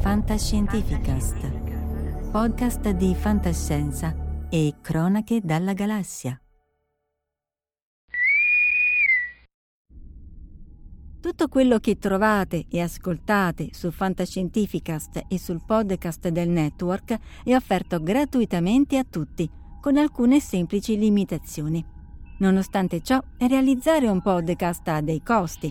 Fantascientificast, podcast di fantascienza e cronache dalla galassia. Tutto quello che trovate e ascoltate su Fantascientificast e sul podcast del network è offerto gratuitamente a tutti, con alcune semplici limitazioni. Nonostante ciò, realizzare un podcast ha dei costi.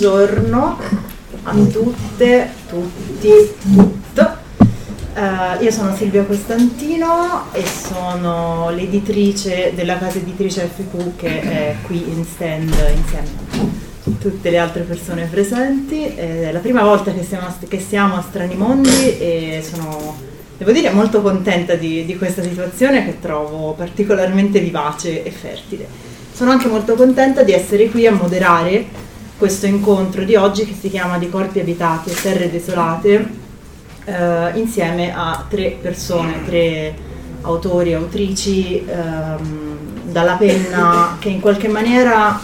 Buongiorno a tutte, tutti, tutto. Uh, io sono Silvia Costantino e sono l'editrice della casa editrice FQ che è qui in stand insieme a tutte le altre persone presenti. È la prima volta che siamo, che siamo a Strani Mondi e sono, devo dire, molto contenta di, di questa situazione che trovo particolarmente vivace e fertile. Sono anche molto contenta di essere qui a moderare questo incontro di oggi che si chiama Di corpi abitati e terre desolate eh, insieme a tre persone, tre autori e autrici ehm, dalla penna che in qualche maniera,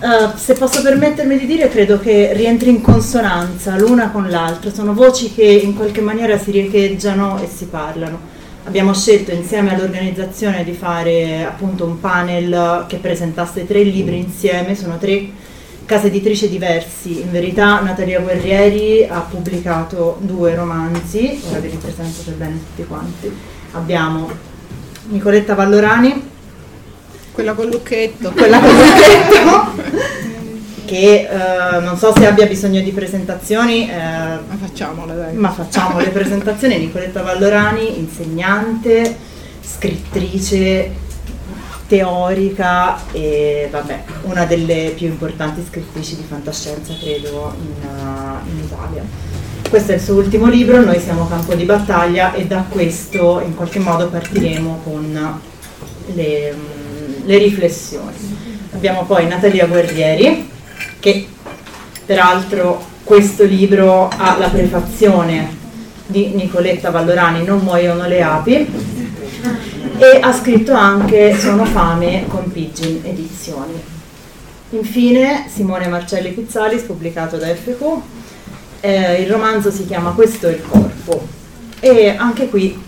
eh, se posso permettermi di dire, credo che rientri in consonanza l'una con l'altra, sono voci che in qualche maniera si riecheggiano e si parlano. Abbiamo scelto insieme all'organizzazione di fare appunto un panel che presentasse tre libri insieme, sono tre case editrici diversi. In verità Natalia Guerrieri ha pubblicato due romanzi, ora vi ripresento per bene tutti quanti. Abbiamo Nicoletta Vallorani, quella con Lucchetto, quella con Lucchetto che eh, non so se abbia bisogno di presentazioni, eh, ma facciamole dai. Ma facciamo le presentazioni. Nicoletta Vallorani, insegnante, scrittrice, teorica e vabbè, una delle più importanti scrittrici di fantascienza credo in, uh, in Italia. questo è il suo ultimo libro, noi siamo campo di battaglia e da questo in qualche modo partiremo con le, le riflessioni. Abbiamo poi Natalia Guerrieri, che peraltro questo libro ha la prefazione di Nicoletta Vallorani, Non muoiono le api, e ha scritto anche Sono fame con Pigeon Edizioni. Infine Simone Marcelli Pizzalis, pubblicato da FQ, eh, il romanzo si chiama Questo è il corpo. E anche qui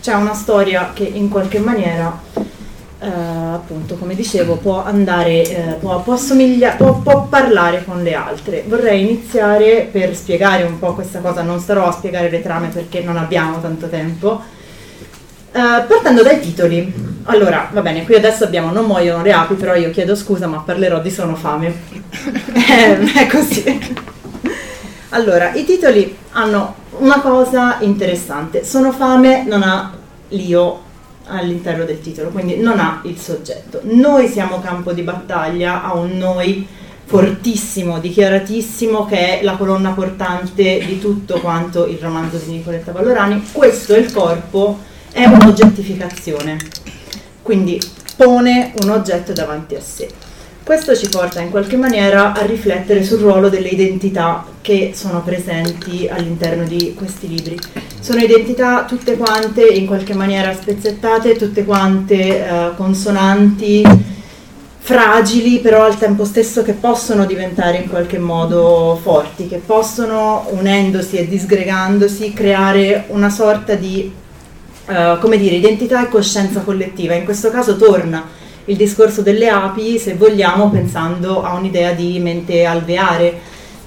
c'è una storia che in qualche maniera eh, appunto come dicevo può andare eh, può, può, può, può, parlare con le altre. Vorrei iniziare per spiegare un po' questa cosa. Non starò a spiegare le trame perché non abbiamo tanto tempo eh, partendo dai titoli allora va bene qui adesso abbiamo non muoiono le api però io chiedo scusa ma parlerò di sono fame eh, è così allora, i titoli hanno una cosa interessante. Sono fame non ha l'io all'interno del titolo, quindi non ha il soggetto. Noi siamo campo di battaglia, ha un noi fortissimo, dichiaratissimo, che è la colonna portante di tutto quanto il romanzo di Nicoletta Vallorani. Questo è il corpo, è un'oggettificazione, quindi pone un oggetto davanti a sé. Questo ci porta in qualche maniera a riflettere sul ruolo delle identità che sono presenti all'interno di questi libri. Sono identità tutte quante in qualche maniera spezzettate, tutte quante eh, consonanti, fragili, però al tempo stesso che possono diventare in qualche modo forti, che possono, unendosi e disgregandosi, creare una sorta di, eh, come dire, identità e coscienza collettiva. In questo caso torna il discorso delle api, se vogliamo, pensando a un'idea di mente alveare,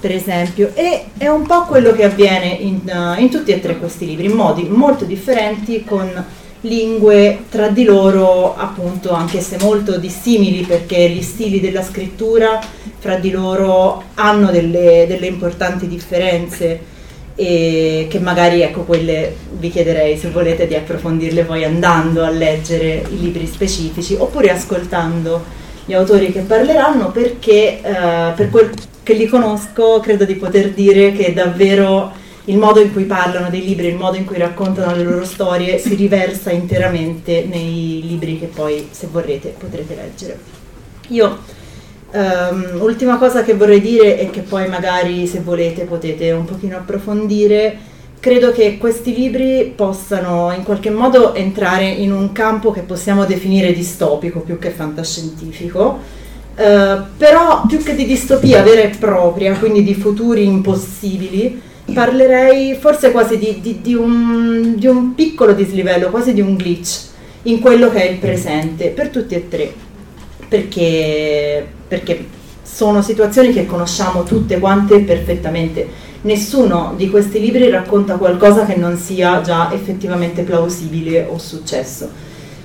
per esempio, e è un po' quello che avviene in, uh, in tutti e tre questi libri, in modi molto differenti, con lingue tra di loro appunto anche se molto dissimili perché gli stili della scrittura fra di loro hanno delle, delle importanti differenze e che magari ecco quelle vi chiederei se volete di approfondirle poi andando a leggere i libri specifici oppure ascoltando gli autori che parleranno perché eh, per quel che li conosco credo di poter dire che davvero il modo in cui parlano dei libri, il modo in cui raccontano le loro storie si riversa interamente nei libri che poi se vorrete potrete leggere. Io Um, ultima cosa che vorrei dire e che poi magari se volete potete un pochino approfondire, credo che questi libri possano in qualche modo entrare in un campo che possiamo definire distopico più che fantascientifico, uh, però più che di distopia vera e propria, quindi di futuri impossibili, parlerei forse quasi di, di, di, un, di un piccolo dislivello, quasi di un glitch in quello che è il presente, per tutti e tre, perché perché sono situazioni che conosciamo tutte quante perfettamente. Nessuno di questi libri racconta qualcosa che non sia già effettivamente plausibile o successo.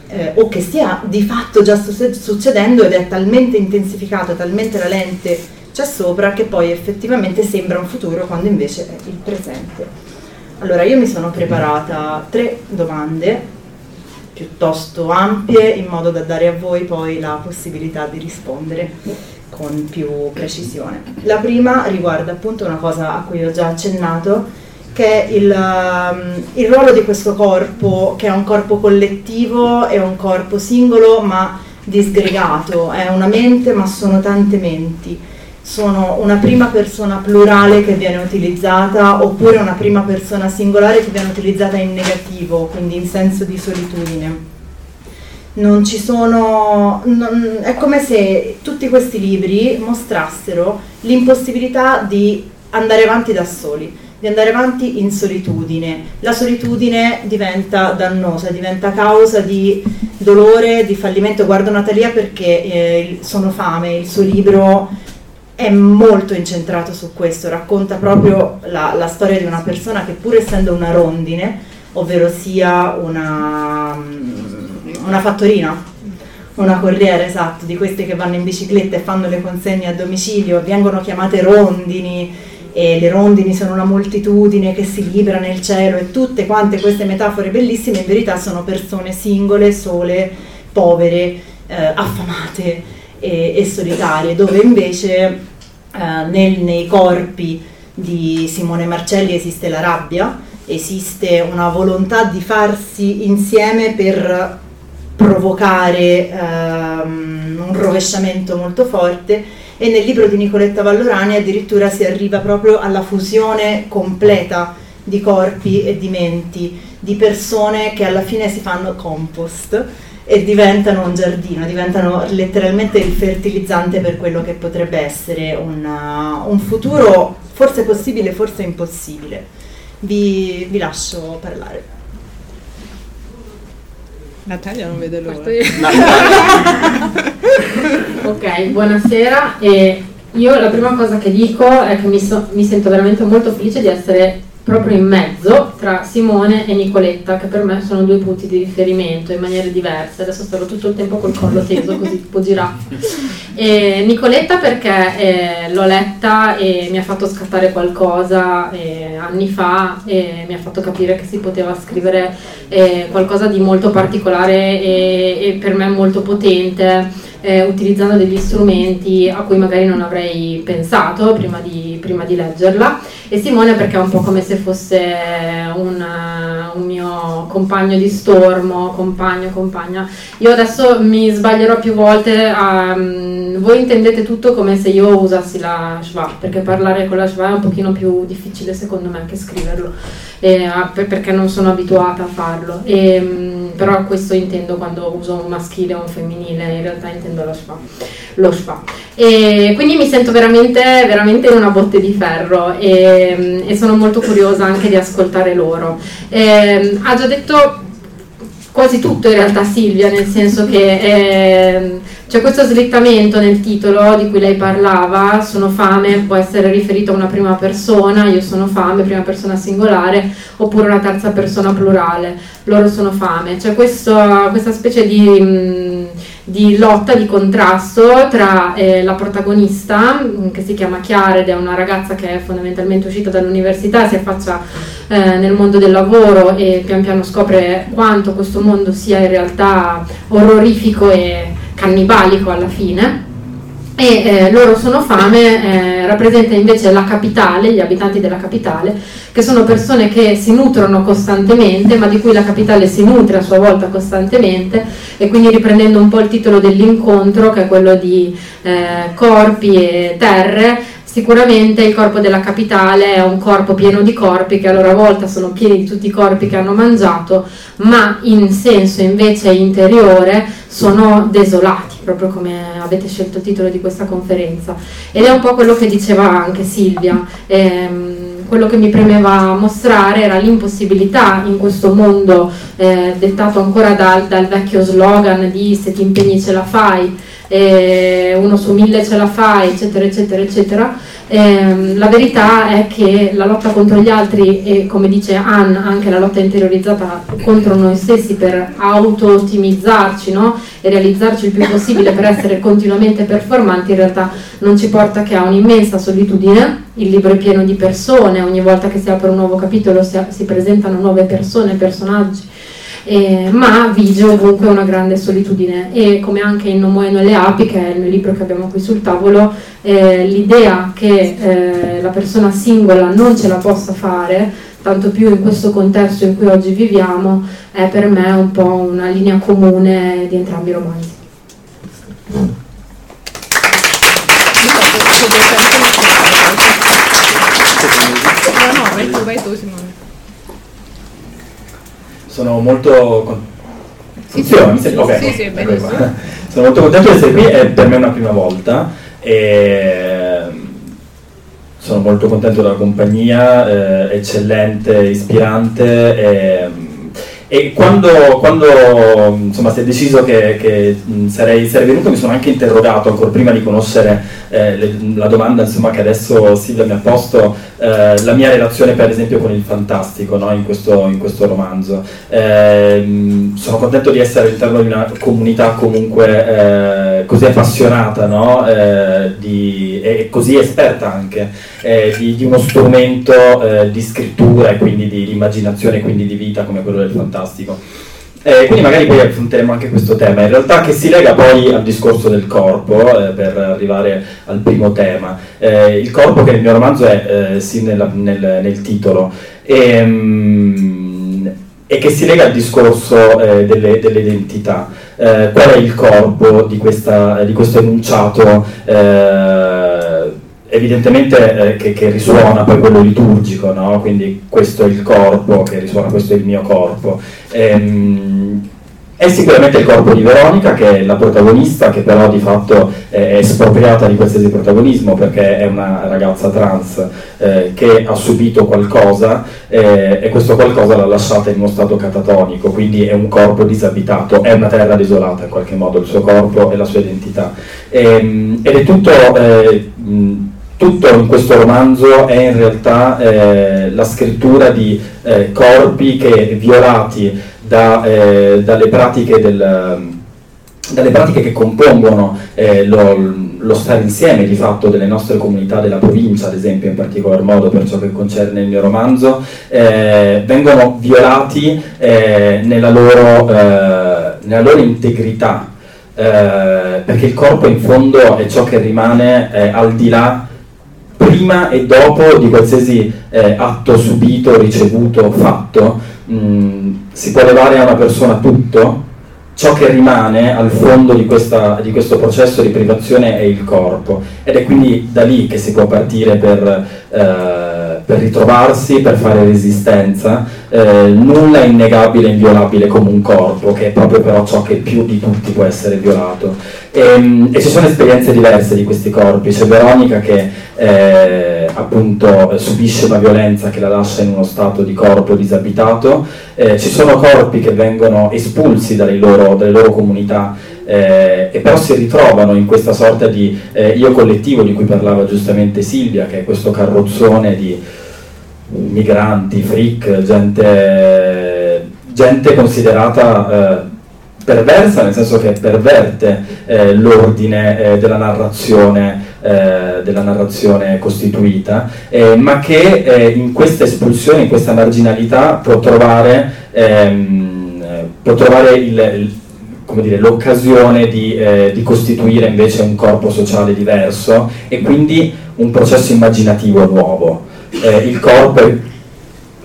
Eh, o che stia di fatto già succedendo ed è talmente intensificato, talmente la lente c'è sopra che poi effettivamente sembra un futuro quando invece è il presente. Allora io mi sono preparata tre domande piuttosto ampie in modo da dare a voi poi la possibilità di rispondere con più precisione. La prima riguarda appunto una cosa a cui ho già accennato, che è il, um, il ruolo di questo corpo, che è un corpo collettivo, è un corpo singolo ma disgregato, è una mente ma sono tante menti sono una prima persona plurale che viene utilizzata oppure una prima persona singolare che viene utilizzata in negativo, quindi in senso di solitudine. Non ci sono, non, è come se tutti questi libri mostrassero l'impossibilità di andare avanti da soli, di andare avanti in solitudine. La solitudine diventa dannosa, diventa causa di dolore, di fallimento. Guardo Natalia perché eh, Sono fame, il suo libro è molto incentrato su questo, racconta proprio la, la, storia di una persona che pur essendo una rondine, ovvero sia una, una fattorina, una corriera esatto, di queste che vanno in bicicletta e fanno le consegne a domicilio, vengono chiamate rondini e le rondini sono una moltitudine che si libera nel cielo e tutte quante queste metafore bellissime in verità sono persone singole, sole, povere, eh, affamate e, e solitarie, dove invece eh, nel, nei corpi di Simone Marcelli esiste la rabbia, esiste una volontà di farsi insieme per provocare ehm, un rovesciamento molto forte e nel libro di Nicoletta Vallorani addirittura si arriva proprio alla fusione completa di corpi e di menti, di persone che alla fine si fanno compost e diventano un giardino, diventano letteralmente il fertilizzante per quello che potrebbe essere una, un futuro forse possibile, forse impossibile. Vi, vi lascio parlare. Natalia non vede l'ora. ok, buonasera. E io la prima cosa che dico è che mi, so, mi sento veramente molto felice di essere proprio in mezzo tra Simone e Nicoletta, che per me sono due punti di riferimento in maniere diverse. Adesso starò tutto il tempo col collo teso, così tipo giraffa. E Nicoletta perché eh, l'ho letta e mi ha fatto scattare qualcosa eh, anni fa e mi ha fatto capire che si poteva scrivere eh, qualcosa di molto particolare e, e per me molto potente. Eh, utilizzando degli strumenti a cui magari non avrei pensato prima di, prima di leggerla e Simone perché è un po' come se fosse un, un, mio compagno di stormo, compagno, compagna. Io adesso mi sbaglierò più volte, a, um, voi intendete tutto come se io usassi la schwa, perché parlare con la schwa è un pochino più difficile secondo me che scriverlo, eh, perché non sono abituata a farlo. E, um, però questo intendo quando uso un maschile o un femminile, in realtà intendo lo schwa. Lo schwa. E quindi mi sento veramente, veramente in una botte di ferro. E, Ehm, e, sono molto curiosa anche di ascoltare loro. Eh, ha già detto quasi tutto in realtà Silvia, nel senso che eh, c'è questo slittamento nel titolo di cui lei parlava, sono fame, può essere riferito a una prima persona, io sono fame, prima persona singolare, oppure una terza persona plurale, loro sono fame. C'è questo, questa specie di... Mh, di lotta, di contrasto tra eh, la protagonista, mm, che si chiama Chiara ed è una ragazza che è fondamentalmente uscita dall'università, si affaccia eh, nel mondo del lavoro e pian piano scopre quanto questo mondo sia in realtà orrorifico e cannibalico alla fine. E eh, loro sono fame, eh, rappresenta invece la capitale, gli abitanti della capitale, che sono persone che si nutrono costantemente, ma di cui la capitale si nutre a sua volta costantemente, e quindi riprendendo un po' il titolo dell'incontro, che è quello di eh, corpi e terre, Sicuramente il corpo della capitale è un corpo pieno di corpi che a loro volta sono pieni di tutti i corpi che hanno mangiato, ma in senso invece interiore sono desolati, proprio come avete scelto il titolo di questa conferenza. Ed è un po' quello che diceva anche Silvia. Ehm, quello che mi premeva mostrare era l'impossibilità in questo mondo eh, dettato ancora dal, dal vecchio slogan di se ti impegni ce la fai, eh, uno su mille ce la fai, eccetera, eccetera, eccetera. Eh, la verità è che la lotta contro gli altri e come dice Anne anche la lotta interiorizzata contro noi stessi per auto-ottimizzarci no? e realizzarci il più possibile per essere continuamente performanti in realtà non ci porta che a un'immensa solitudine, il libro è pieno di persone, ogni volta che si apre un nuovo capitolo si, si presentano nuove persone, personaggi eh, ma vige ovunque una grande solitudine e come anche in Non muoiono le api, che è il libro che abbiamo qui sul tavolo, eh, l'idea che eh, la persona singola non ce la possa fare, tanto più in questo contesto in cui oggi viviamo, è per me un po' una linea comune di entrambi i romanzi. Sono molto con... sì, sì, okay. sì, sì, sono molto contento di essere qui, è per me una prima volta e sono molto contento della compagnia, eh, eccellente, ispirante. E, e quando, quando insomma, si è deciso che, che sarei, sarei, venuto mi sono anche interrogato ancora prima di conoscere eh, le, la domanda insomma, che adesso Silvia mi ha posto, eh, la mia relazione per esempio con il fantastico no? in, questo, in, questo, romanzo. Eh, sono contento di essere all'interno di una comunità comunque eh, così appassionata no? Eh, di, e così esperta anche eh, di, di, uno strumento di scrittura e quindi di, di immaginazione e quindi di vita come quello del fantastico. Eh, quindi magari poi affronteremo anche questo tema, in realtà che si lega poi al discorso del corpo, eh, per arrivare al primo tema. Eh, il corpo che nel mio romanzo è eh, sì nella, nel, nel, titolo, e, mm, e, che si lega al discorso eh, delle, delle, identità. Eh, qual è il corpo di, questa, di questo enunciato? Evidentemente eh, che, che, risuona poi quello liturgico, no? quindi questo è il corpo che risuona, questo è il mio corpo. Ehm, è sicuramente il corpo di Veronica che è la protagonista, che però di fatto è espropriata di qualsiasi protagonismo perché è una ragazza trans eh, che ha subito qualcosa eh, e questo qualcosa l'ha lasciata in uno stato catatonico, quindi è un corpo disabitato, è una terra desolata in qualche modo, il suo corpo e la sua identità. Ehm, ed è tutto... Eh, tutto in questo romanzo è in realtà eh, la scrittura di eh, corpi che violati da, eh, dalle, pratiche del, dalle, pratiche che compongono eh, lo, lo, stare insieme di fatto delle nostre comunità della provincia, ad esempio in particolar modo per ciò che concerne il mio romanzo, eh, vengono violati eh, nella loro, nella loro integrità. perché il corpo in fondo è ciò che rimane al di là prima e dopo di qualsiasi eh, atto subito, ricevuto, fatto, mh, mm, si può levare a una persona tutto, ciò che rimane al fondo di, questa, di, questo processo di privazione è il corpo. Ed è quindi da lì che si può partire per, eh, per ritrovarsi, per fare resistenza. Eh, nulla è innegabile e inviolabile come un corpo, che è proprio però ciò che più di tutti può essere violato. E, ehm, e ci sono esperienze diverse di questi corpi. C'è Veronica che eh, appunto subisce una violenza che la lascia in uno stato di corpo disabitato. Eh, ci sono corpi che vengono espulsi dalle loro, dalle loro comunità eh, e però si ritrovano in questa sorta di eh, io collettivo di cui parlava giustamente Silvia, che è questo carrozzone di migranti, freak, gente, gente considerata eh, perversa, nel senso che perverte eh, l'ordine eh, della, narrazione, eh, della narrazione costituita, eh, ma che eh, in questa espulsione, in questa marginalità può trovare, ehm, può trovare il dire, l'occasione di, eh, di, costituire invece un corpo sociale diverso e quindi un processo immaginativo nuovo. il corpo è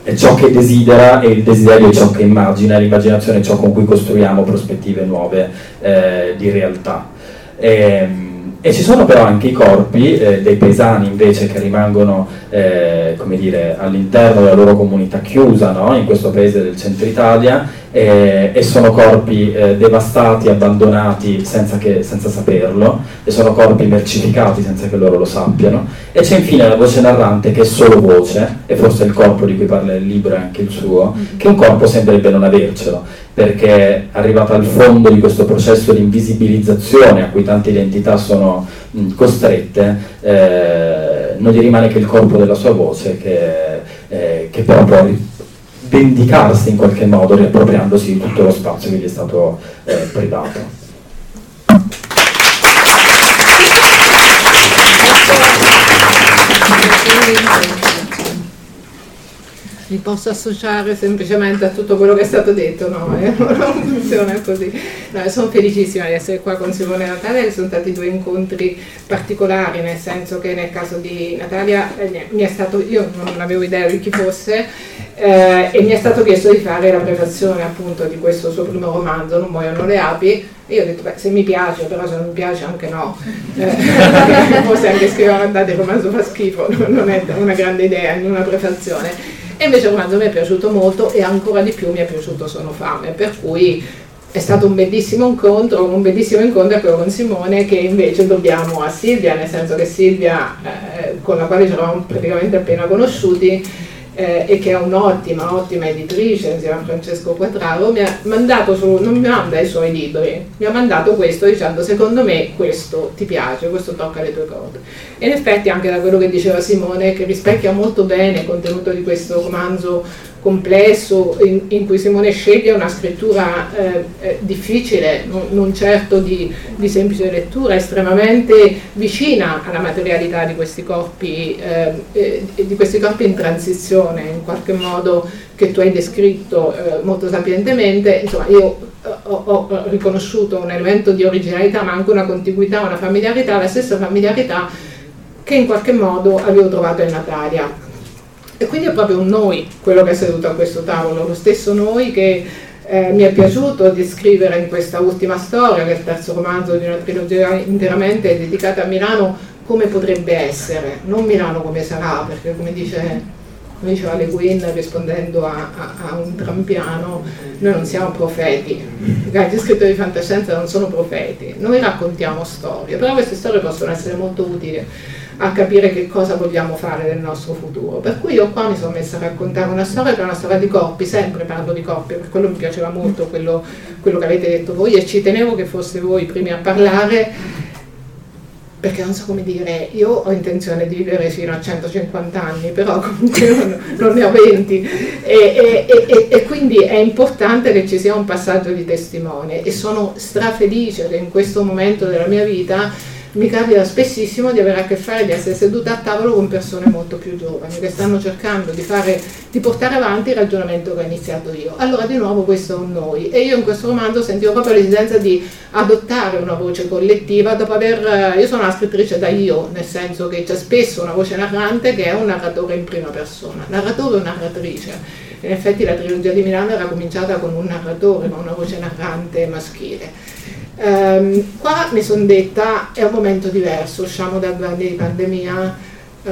è ciò che desidera e il desiderio è ciò che immagina, l'immaginazione è ciò con cui costruiamo prospettive nuove eh, di realtà. E, ehm, e, ci sono però anche i corpi eh, dei paesani invece che rimangono eh, dire, all'interno della loro comunità chiusa no? in questo paese del centro Italia eh, e sono corpi eh, devastati, abbandonati senza, che, senza, saperlo, e sono corpi mercificati senza che loro lo sappiano. E c'è infine la voce narrante che è solo voce, e forse il corpo di cui parla il libro è anche il suo, che un corpo sembrerebbe non avercelo, perché arrivata al fondo di questo processo di invisibilizzazione a cui tante identità sono mh, costrette, eh, non gli rimane che il corpo della sua voce, che, eh, che però poi vendicarsi in qualche modo riappropriandosi di tutto lo spazio che gli è stato eh, privato. Mi posso associare semplicemente a tutto quello che è stato detto, no, non funziona così. No, sono felicissima di essere qua con Simone e Natalia, sono stati due incontri particolari, nel senso che nel caso di Natalia eh, mi è stato, io non avevo idea di chi fosse, eh, e mi è stato chiesto di fare la prefazione appunto di questo suo primo romanzo, Non muoiono le api, e io ho detto, beh, se mi piace, però se non mi piace anche no, eh, forse anche scrivere, guardate, il romanzo fa schifo, non è una grande idea in una prefazione. E invece il romanzo mi è piaciuto molto e ancora di più mi è piaciuto Sono fame, per cui è stato un bellissimo incontro, un bellissimo incontro quello con Simone che invece dobbiamo a Silvia, nel senso che Silvia, eh, con la quale ci eravamo praticamente appena conosciuti, eh, e che è un'ottima, ottima editrice insieme a Francesco Quattraro, mi ha mandato su, non mi manda i suoi libri, mi ha mandato questo dicendo secondo me questo ti piace, questo tocca le tue corde. E in effetti anche da quello che diceva Simone, che rispecchia molto bene il contenuto di questo romanzo complesso in, in, cui Simone sceglie una scrittura eh, eh, difficile, non, non certo di, di, semplice lettura, estremamente vicina alla materialità di questi corpi, eh, eh di questi corpi in transizione, in qualche modo che tu hai descritto eh, molto sapientemente. Insomma, io ho, ho, riconosciuto un elemento di originalità, ma anche una contiguità, una familiarità, la stessa familiarità che in qualche modo avevo trovato in Natalia e quindi è proprio un noi quello che è seduto a questo tavolo, lo stesso noi che eh, mi è piaciuto descrivere in questa ultima storia, che è il terzo romanzo di una trilogia interamente dedicata a Milano, come potrebbe essere, non Milano come sarà, perché come dice come diceva Le Guin rispondendo a, a, a, un trampiano, noi non siamo profeti, gli scrittori di fantascienza non sono profeti, noi raccontiamo storie, però queste storie possono essere molto utili a capire che cosa vogliamo fare del nostro futuro. Per cui io qua mi sono messa a raccontare una storia che è una storia di coppie, sempre parlo di coppie, per quello mi piaceva molto quello, quello che avete detto voi e ci tenevo che foste voi i primi a parlare perché non so come dire, io ho intenzione di vivere fino a 150 anni, però comunque non, non ne ho 20 e, e, e, e, quindi è importante che ci sia un passaggio di testimone e sono strafelice che in questo momento della mia vita mi capita spessissimo di avere a che fare, di essere seduta a tavolo con persone molto più giovani che stanno cercando di, fare, di portare avanti il ragionamento che ho iniziato io. Allora di nuovo questo è un noi e io in questo romanzo sentivo proprio l'esigenza di adottare una voce collettiva dopo aver, io sono una scrittrice da io, nel senso che c'è spesso una voce narrante che è un narratore in prima persona, narratore o narratrice. In effetti la trilogia di Milano era cominciata con un narratore, ma una voce narrante maschile. Um, qua mi sono detta è un momento diverso, usciamo da due anni di pandemia, uh,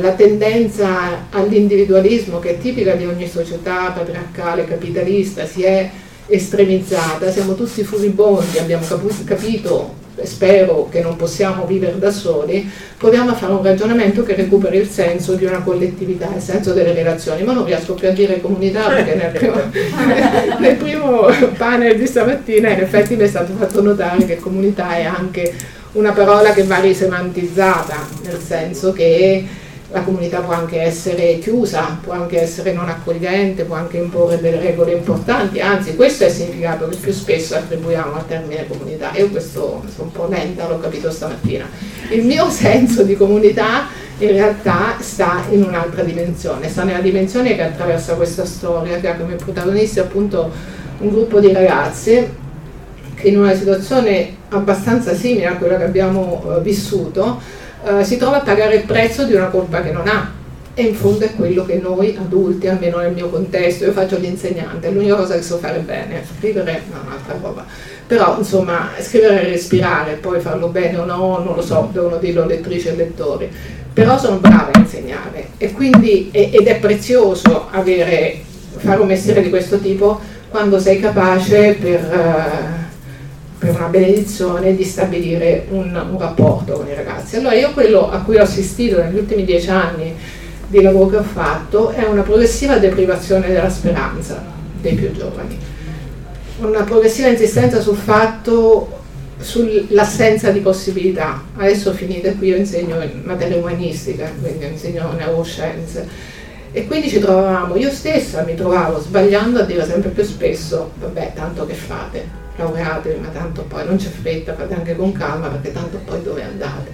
la tendenza all'individualismo che è tipica di ogni società patriarcale, capitalista, si è estremizzata, siamo tutti furibondi, abbiamo capu- capito spero che non possiamo vivere da soli, proviamo a fare un ragionamento che recuperi il senso di una collettività, il senso delle relazioni, ma non riesco più a dire comunità perché nel primo, nel primo panel di stamattina in effetti mi è stato fatto notare che comunità è anche una parola che va risemantizzata, nel senso che la comunità può anche essere chiusa, può anche essere non accogliente, può anche imporre delle regole importanti, anzi questo è il significato che più spesso attribuiamo al termine comunità. Io questo sono un po' lenta, l'ho capito stamattina. Il mio senso di comunità in realtà sta in un'altra dimensione, sta nella dimensione che attraversa questa storia, che ha come protagonisti appunto un gruppo di ragazzi che in una situazione abbastanza simile a quella che abbiamo uh, vissuto, eh, si trova a pagare il prezzo di una colpa che non ha. E in fondo è quello che noi adulti, almeno nel mio contesto, io faccio l'insegnante, l'unica cosa che so fare bene, scrivere è un'altra roba. Però insomma, scrivere e respirare, poi farlo bene o no, non lo so, devono dirlo lettrici e lettori. Però sono brava a insegnare e quindi, ed è prezioso avere, fare un mestiere di questo tipo quando sei capace per... Uh, per una benedizione di stabilire un, un, rapporto con i ragazzi. Allora io quello a cui ho assistito negli ultimi dieci anni di lavoro che ho fatto è una progressiva deprivazione della speranza dei più giovani, una progressiva insistenza sul fatto sull'assenza di possibilità. Adesso finite qui, io insegno in materie umanistiche, quindi insegno neuroscienze. E quindi ci trovavamo, io stessa mi trovavo sbagliando a dire sempre più spesso, vabbè, tanto che fate, laureatevi, ma tanto poi non c'è fretta, fate anche con calma perché tanto poi dove andate?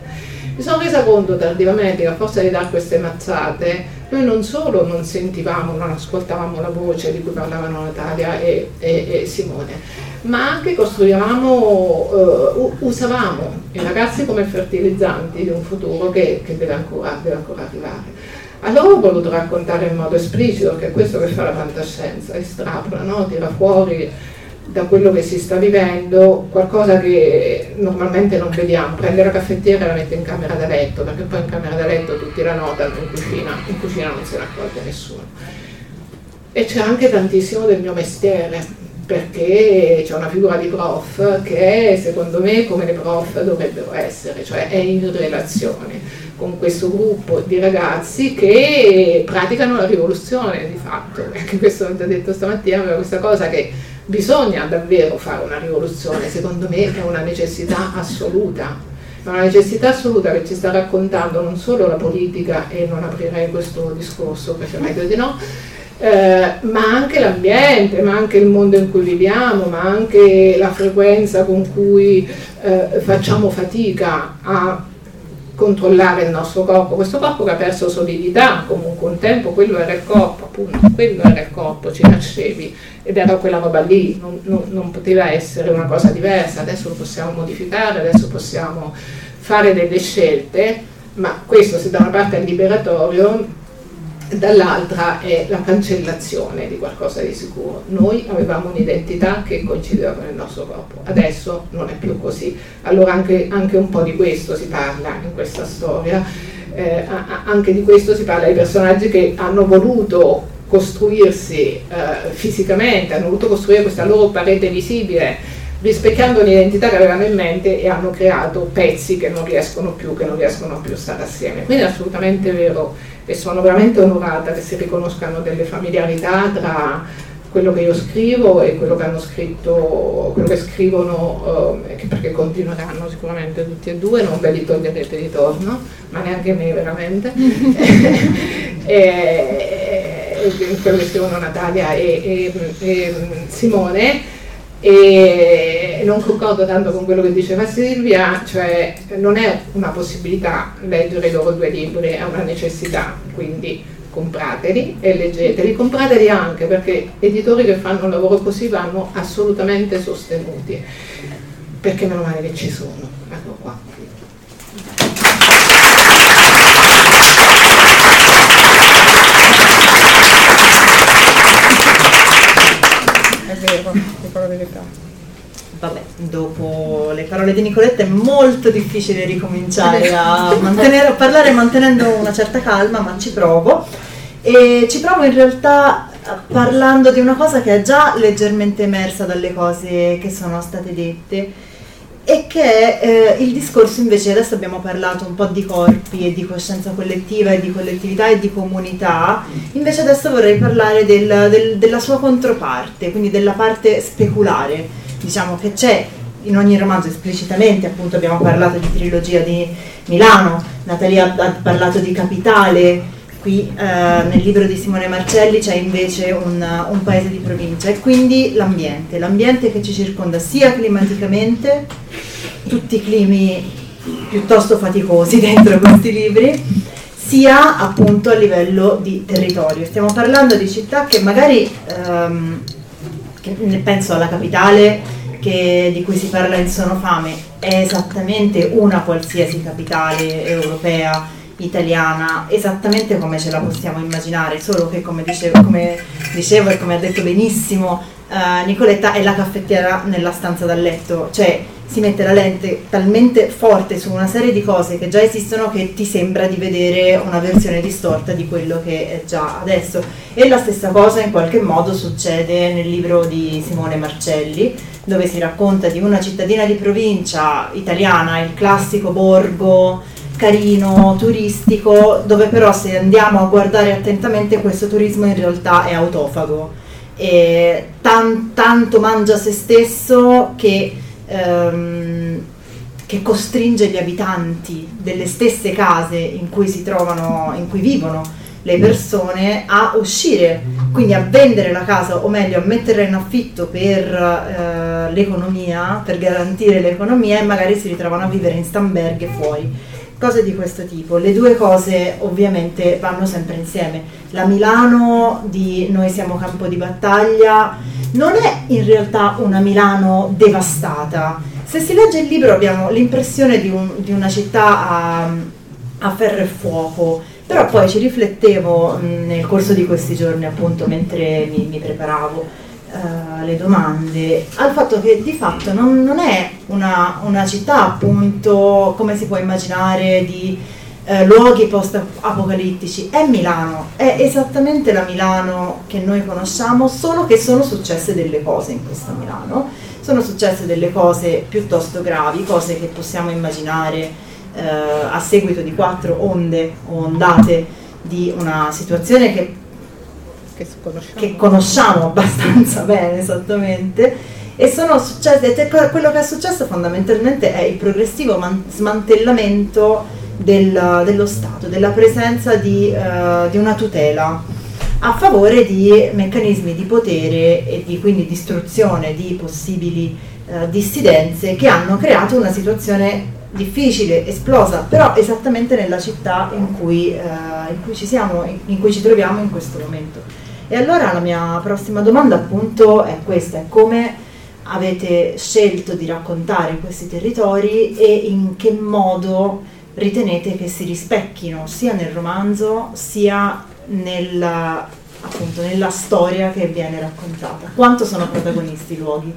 Mi sono resa conto tardivamente che a forza di dare queste mazzate noi non solo non sentivamo, non ascoltavamo la voce di cui parlavano Natalia e, e, e Simone, ma anche costruivamo, uh, usavamo i ragazzi come fertilizzanti di un futuro che, che deve, ancora, deve ancora arrivare. Allora ho voluto raccontare in modo esplicito che è questo che fa la fantascienza, estrapola, no? tira fuori da quello che si sta vivendo, qualcosa che normalmente non vediamo, prende la caffettiera e la mette in camera da letto, perché poi in camera da letto tutti la notano, in cucina, in cucina non se ne accorge nessuno. E c'è anche tantissimo del mio mestiere, perché c'è una figura di prof che è, secondo me come le prof dovrebbero essere, cioè è in relazione con questo gruppo di ragazzi che praticano la rivoluzione di fatto, anche questo l'ho detto stamattina, aveva questa cosa che bisogna davvero fare una rivoluzione, secondo me è una necessità assoluta, è una necessità assoluta che ci sta raccontando non solo la politica, e non aprirei questo discorso perché meglio di no, eh, ma anche l'ambiente, ma anche il mondo in cui viviamo, ma anche la frequenza con cui eh, facciamo fatica a controllare il nostro corpo, questo corpo che ha perso solidità, comunque un tempo quello era il corpo, appunto, quello era il corpo, ci nascevi. Ed era quella roba lì, non, non, non poteva essere una cosa diversa, adesso lo possiamo modificare, adesso possiamo fare delle scelte, ma questo se da una parte è liberatorio, dall'altra è la cancellazione di qualcosa di sicuro. Noi avevamo un'identità che coincideva con il nostro corpo, adesso non è più così. Allora anche, anche un po' di questo si parla in questa storia, eh, anche di questo si parla di personaggi che hanno voluto costruirsi eh, fisicamente, hanno voluto costruire questa loro parete visibile rispecchiando un'identità che avevano in mente e hanno creato pezzi che non riescono più, che non riescono più a stare assieme. Quindi è assolutamente vero e sono veramente onorata che si riconoscano delle familiarità tra quello che io scrivo e quello che hanno scritto, quello che scrivono, eh, perché continueranno sicuramente tutti e due, non ve li toglierete di torno, ma neanche me veramente. e, e, quello che scrivono Natalia e, e Simone e non concordo tanto con quello che diceva Silvia, cioè non è una possibilità leggere i loro due libri, è una necessità, quindi comprateli e leggeteli, comprateli anche perché editori che fanno un lavoro così vanno assolutamente sostenuti, perché meno male che ci sono, ecco qua. È vero parole di Vabbè, dopo le parole di Nicoletta è molto difficile ricominciare a, a parlare mantenendo una certa calma, ma ci provo. E ci provo in realtà parlando di una cosa che è già leggermente emersa dalle cose che sono state dette e che è eh, il discorso invece, adesso abbiamo parlato un po' di corpi e di coscienza collettiva e di collettività e di comunità, invece adesso vorrei parlare del, del, della sua controparte, quindi della parte speculare, diciamo che c'è in ogni romanzo esplicitamente, appunto abbiamo parlato di trilogia di Milano, Natalia ha parlato di Capitale, qui eh, nel libro di Simone Marcelli c'è invece un, un, paese di provincia e quindi l'ambiente, l'ambiente che ci circonda sia climaticamente, tutti i climi piuttosto faticosi dentro questi libri, sia appunto a livello di territorio. Stiamo parlando di città che magari, ehm, che penso alla capitale che, di cui si parla in Sonofame, è esattamente una qualsiasi capitale europea italiana esattamente come ce la possiamo immaginare, solo che come dicevo, come dicevo e come ha detto benissimo uh, Nicoletta è la caffettiera nella stanza da letto, cioè si mette la lente talmente forte su una serie di cose che già esistono che ti sembra di vedere una versione distorta di quello che è già adesso. E la stessa cosa in qualche modo succede nel libro di Simone Marcelli, dove si racconta di una cittadina di provincia italiana, il classico borgo carino, turistico, dove però se andiamo a guardare attentamente questo turismo in realtà è autofago. E tan, tanto mangia se stesso che, ehm, che, costringe gli abitanti delle stesse case in cui si trovano, in cui vivono le persone a uscire, quindi a vendere la casa o meglio a metterla in affitto per eh, l'economia, per garantire l'economia e magari si ritrovano a vivere in stamberghe fuori cose di questo tipo. Le due cose ovviamente vanno sempre insieme. La Milano di Noi siamo campo di battaglia non è in realtà una Milano devastata. Se si legge il libro abbiamo l'impressione di, un, di una città a, a, ferro e fuoco, però poi ci riflettevo mh, nel corso di questi giorni appunto mentre mi, mi preparavo uh, le domande al fatto che di fatto non, non è una, una, città appunto come si può immaginare di uh, luoghi post-apocalittici, è Milano, è esattamente la Milano che noi conosciamo, solo che sono successe delle cose in questa Milano, sono successe delle cose piuttosto gravi, cose che possiamo immaginare uh, a seguito di quattro onde o ondate di una situazione che che conosciamo. che conosciamo abbastanza bene esattamente e sono successe, quello che è successo fondamentalmente è il progressivo man- smantellamento del, dello Stato, della presenza di, uh, di, una tutela a favore di meccanismi di potere e di quindi distruzione di possibili eh, dissidenze che hanno creato una situazione difficile, esplosa, però esattamente nella città in cui, eh, in cui ci siamo, in, in cui ci troviamo in questo momento. E allora la mia prossima domanda appunto è questa, è come avete scelto di raccontare questi territori e in che modo ritenete che si rispecchino sia nel romanzo sia nella, appunto, nella storia che viene raccontata. Quanto sono protagonisti i luoghi?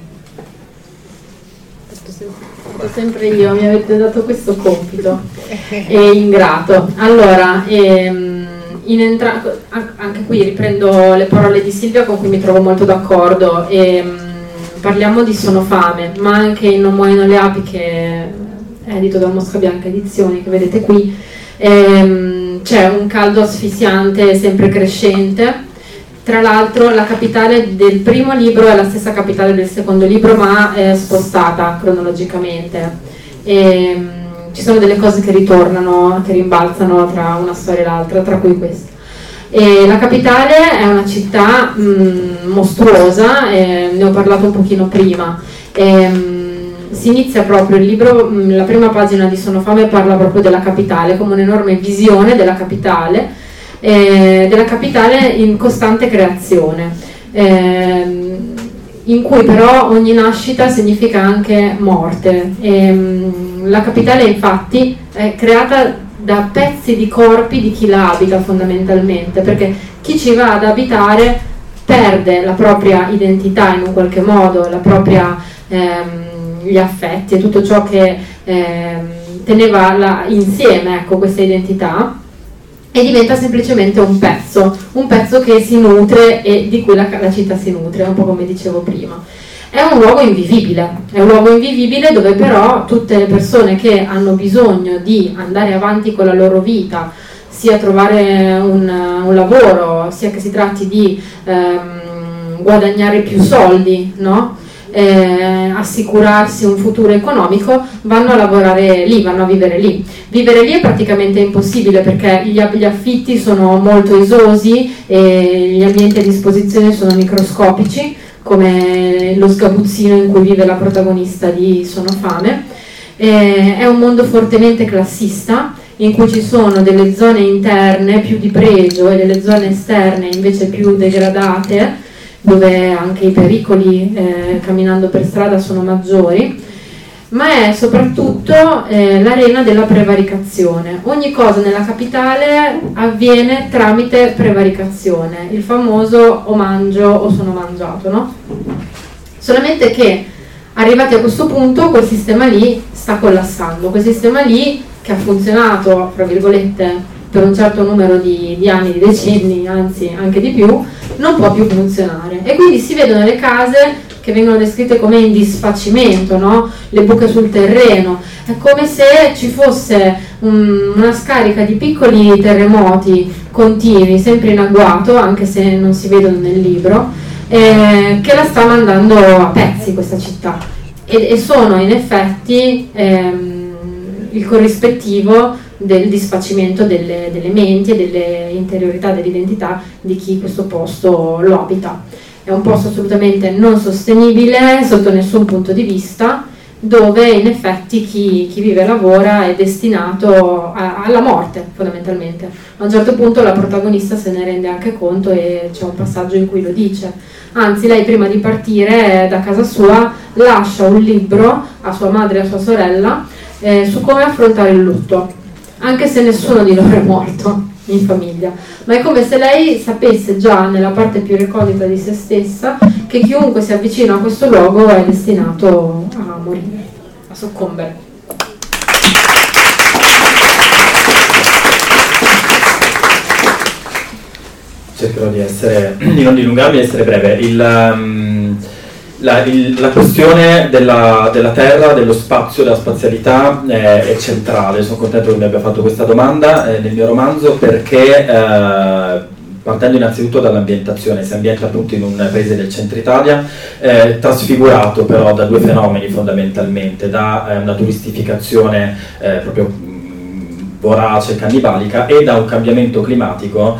Fatto sempre io, mi avete dato questo compito e ingrato. Allora, ehm, entra- anche qui riprendo le parole di Silvia con cui mi trovo molto d'accordo. Ehm, parliamo di Sono fame, ma anche in Non muoiono le api che è edito da Mosca Bianca Edizioni, che vedete qui, ehm, c'è un caldo asfissiante sempre crescente. Tra l'altro la capitale del primo libro è la stessa capitale del secondo libro, ma è spostata cronologicamente. E, ehm, ci sono delle cose che ritornano, che rimbalzano tra una storia e l'altra, tra cui questa. E la capitale è una città mh, mm, mostruosa, eh, ne ho parlato un pochino prima. E, mh, si inizia proprio il libro, mh, mm, la prima pagina di Sono Fame parla proprio della capitale, come un'enorme visione della capitale, eh, della capitale in costante creazione, eh, in cui però ogni nascita significa anche morte. E, mh, la capitale infatti è creata da pezzi di corpi di chi la abita fondamentalmente, perché chi ci va ad abitare perde la propria identità in un qualche modo, propria, ehm, gli affetti e tutto ciò che ehm, teneva la, insieme ecco, questa identità e diventa semplicemente un pezzo, un pezzo che si nutre e di cui la, la città si nutre, un po' come dicevo prima. È un luogo invivibile, è un luogo invivibile dove però tutte le persone che hanno bisogno di andare avanti con la loro vita, sia trovare un, un lavoro, sia che si tratti di ehm, guadagnare più soldi, no? Eh, assicurarsi un futuro economico, vanno a lavorare lì, vanno a vivere lì. Vivere lì è praticamente impossibile perché gli, gli affitti sono molto esosi e gli ambienti a disposizione sono microscopici come lo sgabuzzino in cui vive la protagonista di Sono fame. Eh, è un mondo fortemente classista in cui ci sono delle zone interne più di pregio e delle zone esterne invece più degradate, dove anche i pericoli eh, camminando per strada sono maggiori ma è soprattutto eh, l'arena della prevaricazione. Ogni cosa nella capitale avviene tramite prevaricazione, il famoso o mangio o sono mangiato, no? Solamente che arrivati a questo punto quel sistema lì sta collassando, quel sistema lì che ha funzionato, fra virgolette, per un certo numero di, di anni, di decenni, anzi anche di più, non può più funzionare. E quindi si vedono le case che vengono descritte come in disfacimento, no? le buche sul terreno, è come se ci fosse un, una scarica di piccoli terremoti continui, sempre in agguato, anche se non si vedono nel libro, eh, che la sta mandando a pezzi questa città e, e sono in effetti ehm, il corrispettivo del disfacimento delle, delle menti e delle interiorità dell'identità di chi questo posto lo abita è un posto assolutamente non sostenibile sotto nessun punto di vista, dove in effetti chi, chi vive e lavora è destinato a, alla morte fondamentalmente. A un certo punto la protagonista se ne rende anche conto e c'è un passaggio in cui lo dice. Anzi, lei prima di partire da casa sua lascia un libro a sua madre e a sua sorella eh, su come affrontare il lutto, anche se nessuno di loro è morto in famiglia, ma è come se lei sapesse già nella parte più recondita di se stessa che chiunque si avvicina a questo luogo è destinato a morire, a soccombere. Cercherò di, essere, di non dilungarmi e essere breve. Il, um, la, il, la, questione della, della, Terra, dello spazio, della spazialità eh, è centrale. Sono contento che mi abbia fatto questa domanda eh, nel mio romanzo perché, eh, partendo innanzitutto dall'ambientazione, si ambienta appunto in un paese del centro Italia, eh, trasfigurato però da due fenomeni fondamentalmente, da eh, una turistificazione eh, proprio mm, vorace, cannibalica e da un cambiamento climatico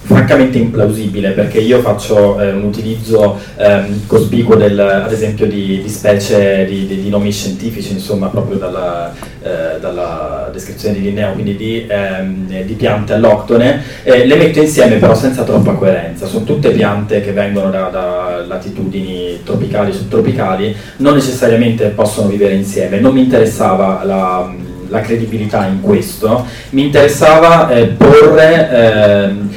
francamente implausibile perché io faccio eh, un utilizzo ehm, cospicuo del, ad esempio di, di specie di, di, di, nomi scientifici insomma proprio dalla, eh, dalla descrizione di Linneo quindi di, ehm, piante alloctone. Eh, le metto insieme però senza troppa coerenza. Sono tutte piante che vengono da, da latitudini tropicali subtropicali non necessariamente possono vivere insieme. Non mi interessava la, la credibilità in questo mi interessava eh, porre ehm,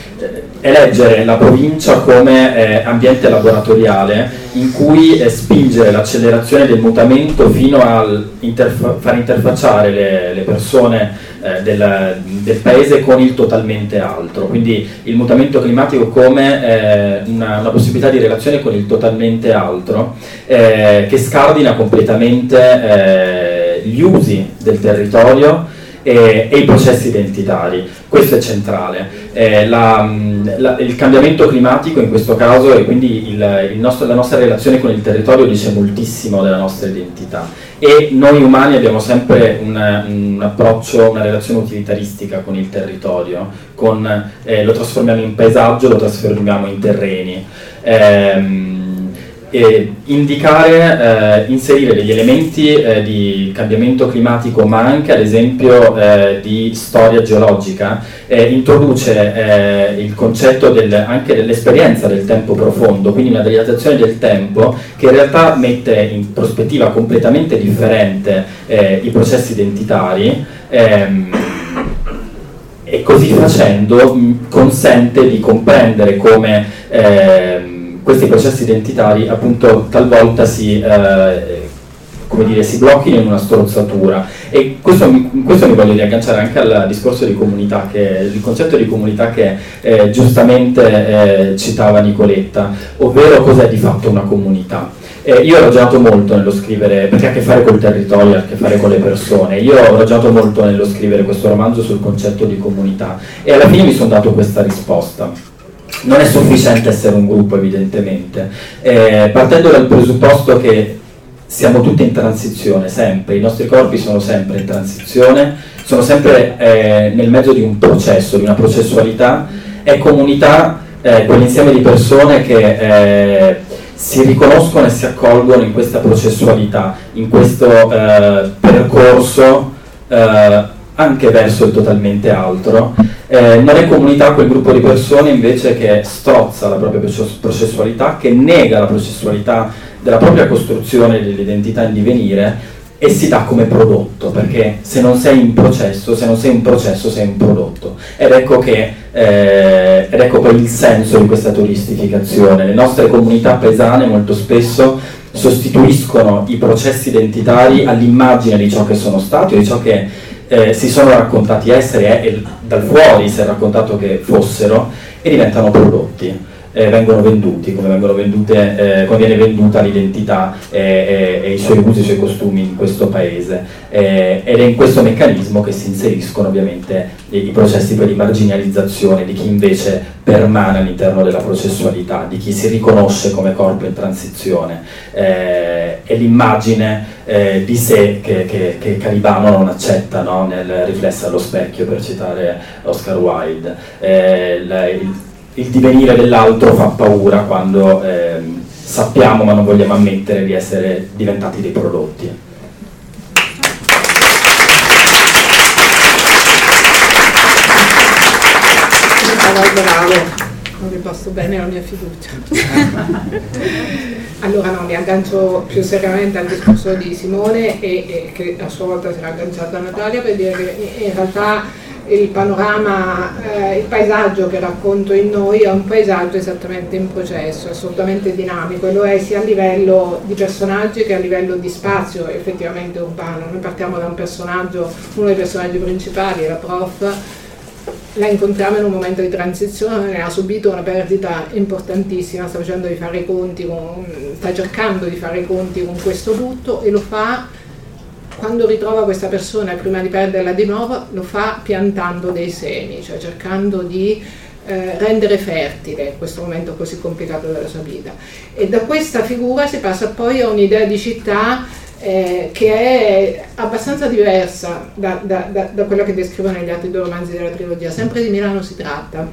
eleggere la provincia come eh, ambiente laboratoriale in cui eh, spingere l'accelerazione del mutamento fino a interfa- far interfacciare le, le persone eh, del, del, paese con il totalmente altro, quindi il mutamento climatico come eh, una, una, possibilità di relazione con il totalmente altro eh, che scardina completamente gli usi del territorio e, e, i processi identitari. Questo è centrale. Eh, la, la, il cambiamento climatico in questo caso e quindi il, il nostro, la nostra relazione con il territorio dice moltissimo della nostra identità e noi umani abbiamo sempre un, un approccio, una relazione utilitaristica con il territorio, con, eh, lo trasformiamo in paesaggio, lo trasformiamo in terreni. Eh, eh, indicare, eh, inserire degli elementi eh, di cambiamento climatico ma anche ad esempio eh, di storia geologica, eh, introduce eh, il concetto del, anche dell'esperienza del tempo profondo, quindi una dilatazione del tempo che in realtà mette in prospettiva completamente differente i processi identitari. Ehm, e così facendo consente di comprendere come ehm, questi processi identitari appunto talvolta si, eh, dire, si blocchino in una strozzatura e questo, questo, mi voglio riagganciare anche al discorso di comunità, che, il concetto di comunità che eh, giustamente eh, citava Nicoletta, ovvero cos'è di fatto una comunità. Eh, io ho ragionato molto nello scrivere, perché ha a che fare col territorio, ha a che fare con le persone, io ho ragionato molto nello scrivere questo romanzo sul concetto di comunità. E alla fine mi sono dato questa risposta non è sufficiente essere un gruppo evidentemente, eh, partendo dal presupposto che siamo tutti in transizione, sempre, i nostri corpi sono sempre in transizione, sono sempre eh, nel mezzo di un processo, di una processualità, è comunità eh, quell'insieme di persone che eh, si riconoscono e si accolgono in questa processualità, in questo eh, percorso eh, anche verso il totalmente altro. Eh, non è comunità quel gruppo di persone invece che strozza la propria processualità, che nega la processualità della propria costruzione dell'identità in divenire e si dà come prodotto, perché se non sei in processo, se non sei in processo, sei un prodotto. Ed ecco, che, eh, ed ecco poi il senso di questa turistificazione. Le nostre comunità paesane molto spesso sostituiscono i processi identitari all'immagine di ciò che sono stati o di ciò che eh, si sono raccontati essere e dal fuori si è raccontato che fossero e diventano prodotti. Eh, vengono venduti, come, vendute, eh, come viene venduta l'identità e, e, i suoi usi e i suoi costumi in questo paese. Eh, ed è in questo meccanismo che si inseriscono ovviamente i, i processi per di marginalizzazione di chi invece permane all'interno della processualità, di chi si riconosce come corpo in transizione. Eh, e l'immagine eh, di sé che, che, che, Calibano non accetta no? nel riflesso allo specchio, per citare Oscar Wilde. Eh, la, il, il, divenire dell'altro fa paura quando eh, sappiamo ma non vogliamo ammettere di essere diventati dei prodotti. Bravo non vi posso bene la mia fiducia. allora no, mi aggancio più seriamente al discorso di Simone e, e che a sua volta si era agganciato a Natalia per dire che in realtà il panorama, eh, il paesaggio che racconto in noi è un paesaggio esattamente in processo, assolutamente dinamico e lo è sia a livello di personaggi che a livello di spazio effettivamente urbano. Noi partiamo da un personaggio, uno dei personaggi principali, la prof, la incontriamo in un momento di transizione, ha subito una perdita importantissima, sta, con, sta cercando di fare i conti con questo lutto e lo fa quando ritrova questa persona prima di perderla di nuovo, lo fa piantando dei semi, cioè cercando di eh, rendere fertile questo momento così complicato della sua vita. E da questa figura si passa poi a un'idea di città eh, che è abbastanza diversa da, da, da, da, quella che descrivono negli altri due romanzi della trilogia. Sempre di Milano si tratta.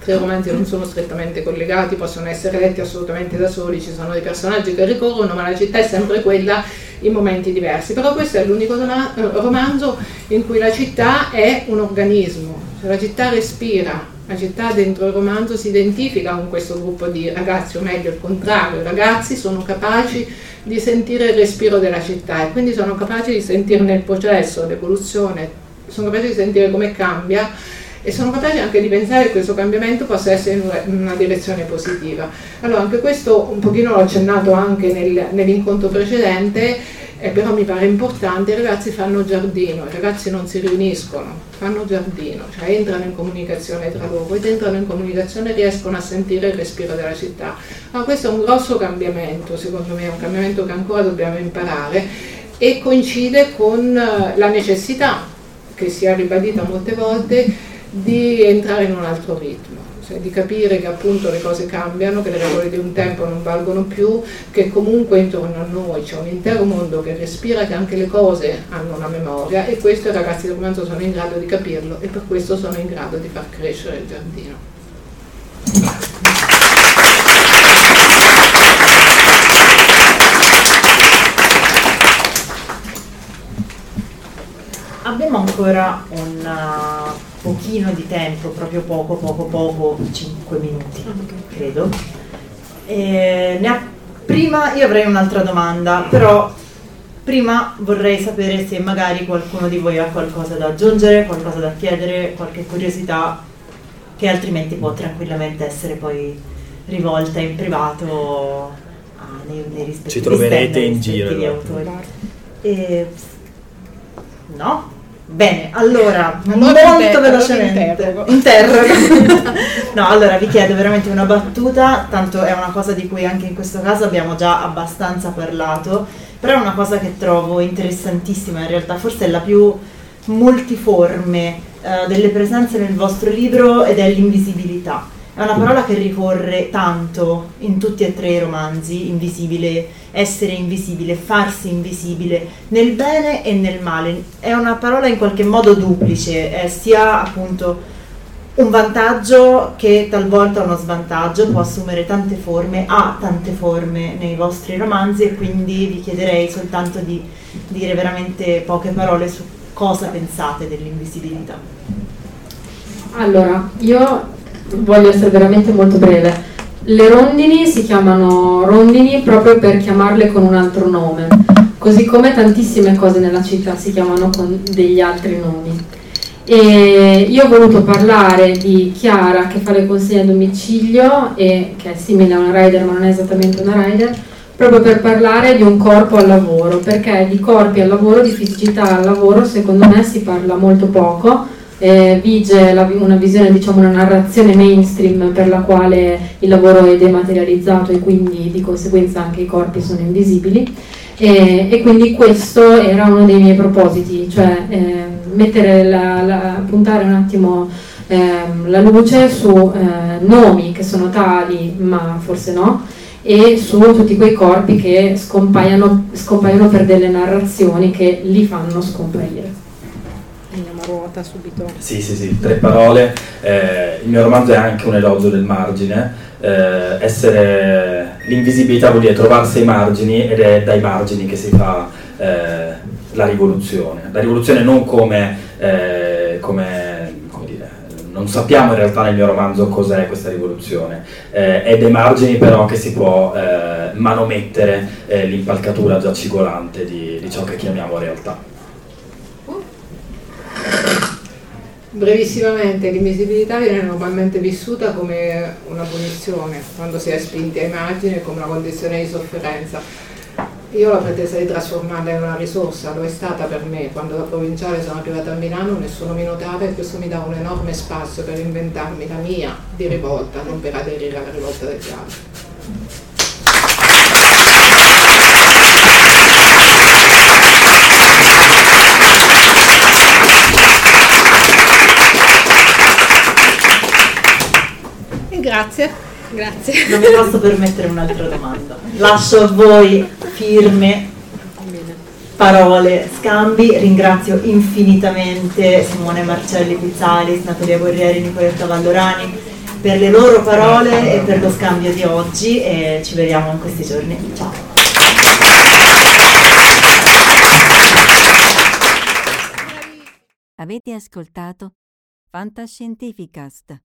tre romanzi non sono strettamente collegati, possono essere letti assolutamente da soli, ci sono dei personaggi che ricorrono, ma la città è sempre quella in momenti diversi. Però questo è l'unico romanzo in cui la città è un organismo, cioè la città respira, la città dentro il romanzo si identifica con questo gruppo di ragazzi, o meglio il contrario, i ragazzi sono capaci di sentire il respiro della città e quindi sono capaci di sentirne il processo, l'evoluzione, sono capaci di sentire come cambia e sono capaci anche di pensare che questo cambiamento possa essere in una direzione positiva. Allora anche questo un pochino l'ho accennato anche nel, nell'incontro precedente, eh, però mi pare importante, i ragazzi fanno giardino, i ragazzi non si riuniscono, fanno giardino, cioè entrano in comunicazione tra loro ed entrano in comunicazione e riescono a sentire il respiro della città. Ma questo è un grosso cambiamento, secondo me, è un cambiamento che ancora dobbiamo imparare e coincide con eh, la necessità, che si è ribadita molte volte, di entrare in un altro ritmo, cioè di capire che appunto le cose cambiano, che le regole di un tempo non valgono più, che comunque intorno a noi c'è un intero mondo che respira, che anche le cose hanno una memoria e questo i ragazzi del romanzo sono in grado di capirlo e per questo sono in grado di far crescere il giardino. Abbiamo ancora un pochino di tempo, proprio poco, poco, poco, 5 minuti, credo. E ha, prima io avrei un'altra domanda, però prima vorrei sapere se magari qualcuno di voi ha qualcosa da aggiungere, qualcosa da chiedere, qualche curiosità che altrimenti può tranquillamente essere poi rivolta in privato ah, nei, nei rispettivi Ci troverete in giro. E, no? Bene, allora, allora molto interrogo, velocemente. Interrogo. no, allora vi chiedo veramente una battuta, tanto è una cosa di cui anche in questo caso abbiamo già abbastanza parlato, però è una cosa che trovo interessantissima in realtà, forse è la più multiforme eh, delle presenze nel vostro libro ed è l'invisibilità. È una parola che ricorre tanto in tutti e tre i romanzi, invisibile, essere invisibile, farsi invisibile, nel bene e nel male. È una parola in qualche modo duplice, è sia appunto un vantaggio che talvolta uno svantaggio, può assumere tante forme, ha tante forme nei vostri romanzi e quindi vi chiederei soltanto di dire veramente poche parole su cosa pensate dell'invisibilità. Allora, io voglio essere veramente molto breve. Le rondini si chiamano rondini proprio per chiamarle con un altro nome, così come tantissime cose nella città si chiamano con degli altri nomi. E io ho voluto parlare di Chiara che fa le consegne a domicilio e che è simile a una rider ma non è esattamente una rider, proprio per parlare di un corpo al lavoro, perché di corpi al lavoro, di fisicità al lavoro, secondo me si parla molto poco eh, vige la, una visione, diciamo una narrazione mainstream per la quale il lavoro è dematerializzato e quindi di conseguenza anche i corpi sono invisibili. E, e quindi questo era uno dei miei propositi, cioè eh, la, la, puntare un attimo eh, la luce su eh, nomi che sono tali ma forse no e su tutti quei corpi che scompaiono, scompaiono per delle narrazioni che li fanno scomparire ruota subito. Sì, sì, sì, tre parole. Eh, il mio romanzo è anche un elogio del margine. Eh, essere l'invisibilità vuol dire trovarsi ai margini ed è dai margini che si fa eh, la rivoluzione. La rivoluzione non come, eh, come, come dire, non sappiamo in realtà nel mio romanzo cos'è questa rivoluzione, eh, è dai margini però che si può eh, manomettere l'impalcatura già cigolante di, di ciò che chiamiamo realtà. Brevissimamente, l'invisibilità viene normalmente vissuta come una punizione, quando si è spinti ai margini, come una condizione di sofferenza. Io ho la pretesa di trasformarla in una risorsa, lo è stata per me, quando da provinciale sono arrivata a Milano nessuno mi notava e questo mi dà un enorme spazio per inventarmi la mia di rivolta, non per aderire alla rivolta degli altri. Grazie. Grazie. Non mi posso permettere un'altra domanda. Lascio a voi firme, parole, scambi. Ringrazio infinitamente Simone Marcelli Pizzalis, Natalia Guerrieri, Nicoletta Vallorani per le loro parole e per lo scambio di oggi e ci vediamo in questi giorni. Ciao! Avete ascoltato Fantascientificast,